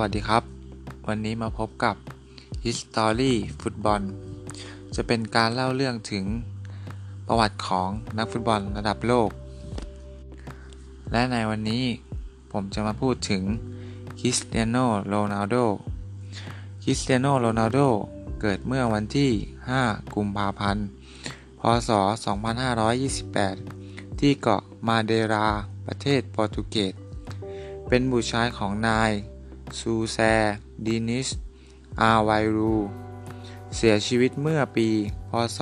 วัสดีครับ วันนี้มาพบกับ History ฟุตบอลจะเป็นการเล่าเรื่องถึงประวัติของนักฟุตบอลระดับโลก และในวันนี้ผมจะมาพูดถึงคริสเตียโนโรนัลโดคริสเตียโนโรนัลโดเกิดเมื่อวันที่ 5 กุมภาพันธ์ พศ 2528 ที่เกาะมาเดราประเทศโปรตุเกสเป็นบุตรชายของนาย ซูแซดินิส อาไวรู เสียชีวิตเมื่อปี พศ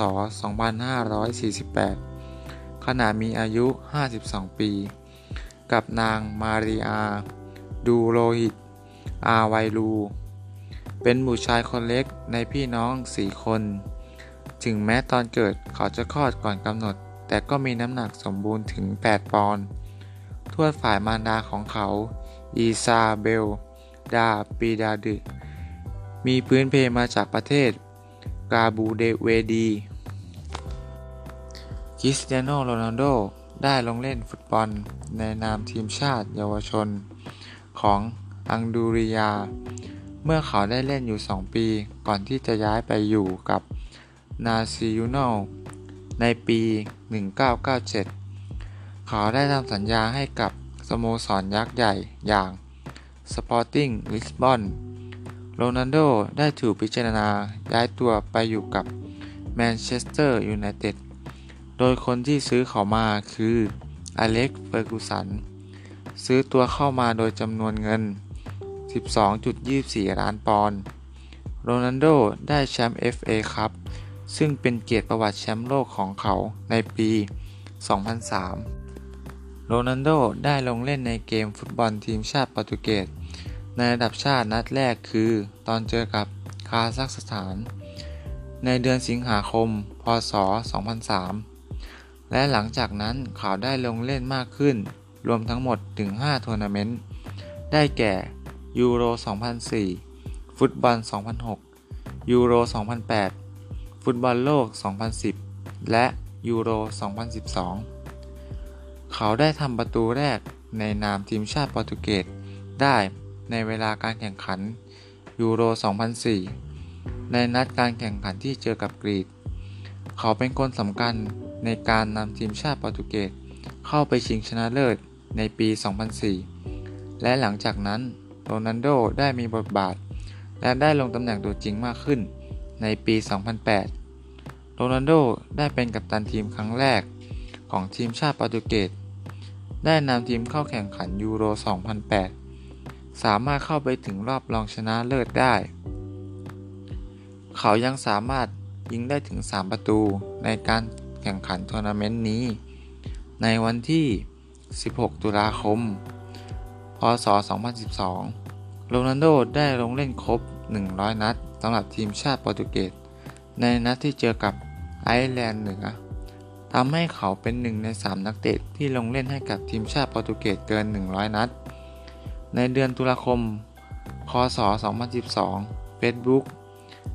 2548 ขณะมีอายุ 52 ปี กับนางมาริอา ดูโรหิต อาไวรู เป็นบุตรชายคนเล็กในพี่น้องสี่คน ถึงแม้ตอนเกิดเขาจะคลอดก่อนกำหนด แต่ก็มีน้ำหนักสมบูรณ์ถึง 8 ปอนด์ทวดฝ่ายมารดาของเขา อีซาเบล ดาปีดาดึมีพื้นเพมาจากประเทศกาบูเดเวดีคริสเตียโนโรนัลโดได้ลงเล่นฟุตบอลในนามทีมชาติเยาวชน ของอังดูริยา เมื่อเขาได้เล่นอยู่ 2 ปีก่อนที่จะย้ายไปอยู่กับนาซิยูโนในปี 1997 เขาได้ทำสัญญาให้กับสโมสรยักษ์ใหญ่อย่าง สปอร์ติ้งลิสบอนโรนัลโดได้ถูกพิจารณาย้ายตัวไปอยู่กับแมนเชสเตอร์ยูไนเต็ดโดยคนที่ซื้อเขามาคืออเล็กเฟอร์กูสัน ซื้อตัวเข้ามาโดยจำนวนเงิน 12.24 ล้านปอนด์โรนัลโดได้แชมป์ FA ครับ ซึ่งเป็นเกียรติประวัติแชมป์โลกของเขาในปี 2003 โรนัลโดได้ลงเล่นในเกมฟุตบอลทีมชาติโปรตุเกส ในระดับชาตินัดแรกคือ ตอนเจอกับคาซัคสถาน ในเดือนสิงหาคม พศ 2003 และหลังจากนั้นเขาได้ลงเล่นมากขึ้น รวมทั้งหมดถึง 5 ทัวร์นาเมนต์ ได้แก่ยูโร 2004 ฟุตบอล 2006 ยูโร 2008 ฟุตบอลโลก 2010 และยูโร 2012 เขาได้ทำประตูแรกในนามทีมชาติโปรตุเกสได้ ในเวลาการแข่งขันยูโร 2004 ในนัดการแข่งขันที่เจอกับกรีกเขาเป็นคนสำคัญในการนำทีมชาติโปรตุเกสเข้าไปชิงชนะเลิศในปี 2004 และหลังจากนั้นโรนัลโดได้มีบทบาท และได้ลงตำแหน่งตัวจริงมากขึ้นในปี 2008 โรนัลโดได้เป็นกัปตันทีมครั้งแรกของทีมชาติโปรตุเกส ได้นำทีมเข้าแข่งขันยูโร 2008 สามารถเข้าไปถึงรอบรองชนะเลิศได้ เขายังสามารถยิงได้ถึง 3 ประตูในการแข่งขันทัวร์นาเมนต์นี้ ในวันที่ 16 ตุลาคม พศ 2012 โรนัลโดได้ลงเล่นครบ 100 นัดสำหรับทีมชาติโปรตุเกส ในนัดที่เจอกับไอร์แลนด์เหนือทำให้เขาเป็นหนึ่งใน 3 นักเตะที่ลงเล่นให้กับทีมชาติโปรตุเกสเกิน 100 นัด ในเดือนตุลาคมคศ2012 Facebook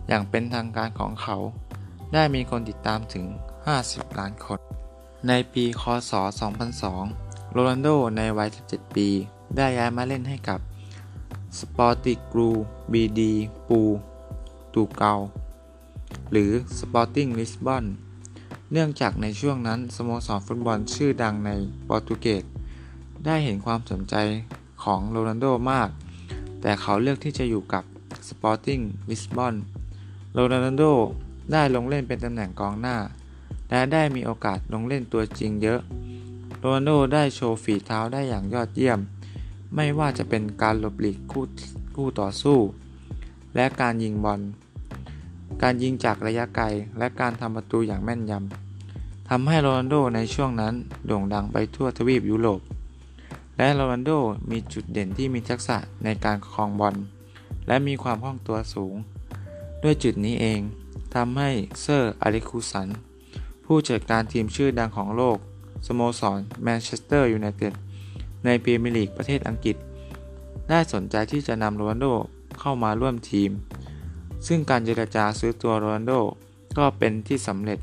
อย่างเป็นทางการของเขา ได้มีคนติดตามถึง 50 ล้านคน ในปี คศ 2002 โรนัลโดในวัย 17 ปี ได้ย้ายมาเล่นให้กับสปอร์ติงกลูบีดีปูร์ตูกาล หรือสปอร์ติ้งลิสบอนเนื่องจากในช่วงนั้น สโมสรฟุตบอลชื่อดังในโปรตุเกสได้เห็นความสนใจ ของโรนัลโดมาก แต่เขาเลือกที่จะอยู่กับ Sporting Lisbon โรนัลโดได้ลงเล่นเป็นตำแหน่งกองหน้า และได้มีโอกาสลงเล่นตัวจริงเยอะ โรนัลโดได้โชว์ฝีเท้าได้อย่างยอดเยี่ยม ไม่ว่าจะเป็นการหลบหลีกคู่คู่ต่อสู้ และการยิงบอล การยิงจากระยะไกล และการทำประตูอย่างแม่นยำทำให้โรนัลโดในช่วงนั้นโด่งดังไปทั่วทวีปยุโรป และโรนัลโดมีจุดเด่นที่มีทักษะในการครองบอล และมีความคล่องตัวสูง ด้วยจุดนี้เองทำให้เซอร์อาริคูสัน ผู้จัดการทีมชื่อดังของโลก สโมสรแมนเชสเตอร์ยูไนเต็ดในพรีเมียร์ลีกประเทศอังกฤษ ได้สนใจที่จะนำโรนัลโดเข้ามาร่วมทีม ซึ่งการเจรจาซื้อตัวโรนัลโดก็เป็นที่สำเร็จ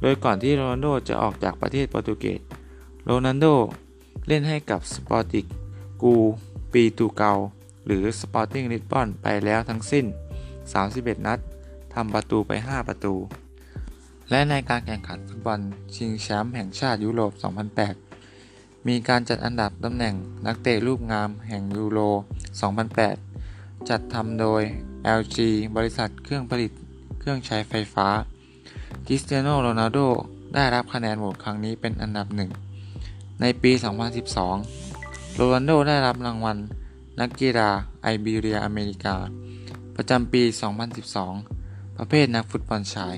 โดยก่อนที่โรนัลโดจะออกจากประเทศโปรตุเกส โรนัลโด เล่นให้กับสปอร์ติกกูปีตูเกาหรือ Sporting Lisbon ไปแล้วทั้งสิ้น 31 นัดทำประตูไป 5 ประตู และในการแข่งขันฟุตบอลชิงแชมป์แห่งชาติยุโรป 2008 มีการจัดอันดับตำแหน่งนักเตะรูปงามแห่งยูโร 2008 จัดทำโดย LG บริษัทเครื่องผลิตเครื่องใช้ไฟฟ้าคริสเตียโนโรนัลโดได้รับคะแนนโหวตครั้งนี้เป็นอันดับหนึ่ง ในปี 2012 โรนัลโดได้รับรางวัล นักกีฬาไอเบีเรียอเมริกา ประจำปี 2012 ประเภทนักฟุตบอลชาย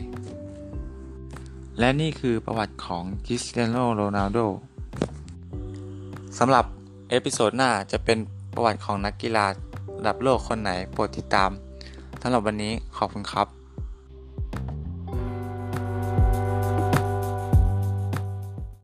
และนี่คือประวัติของคริสเตียโนโรนัลโดสำหรับเอพิโซดหน้าจะเป็นประวัติของนักกีฬาระดับโลกคนไหนโปรดติดตามสำหรับวันนี้ขอบคุณครับ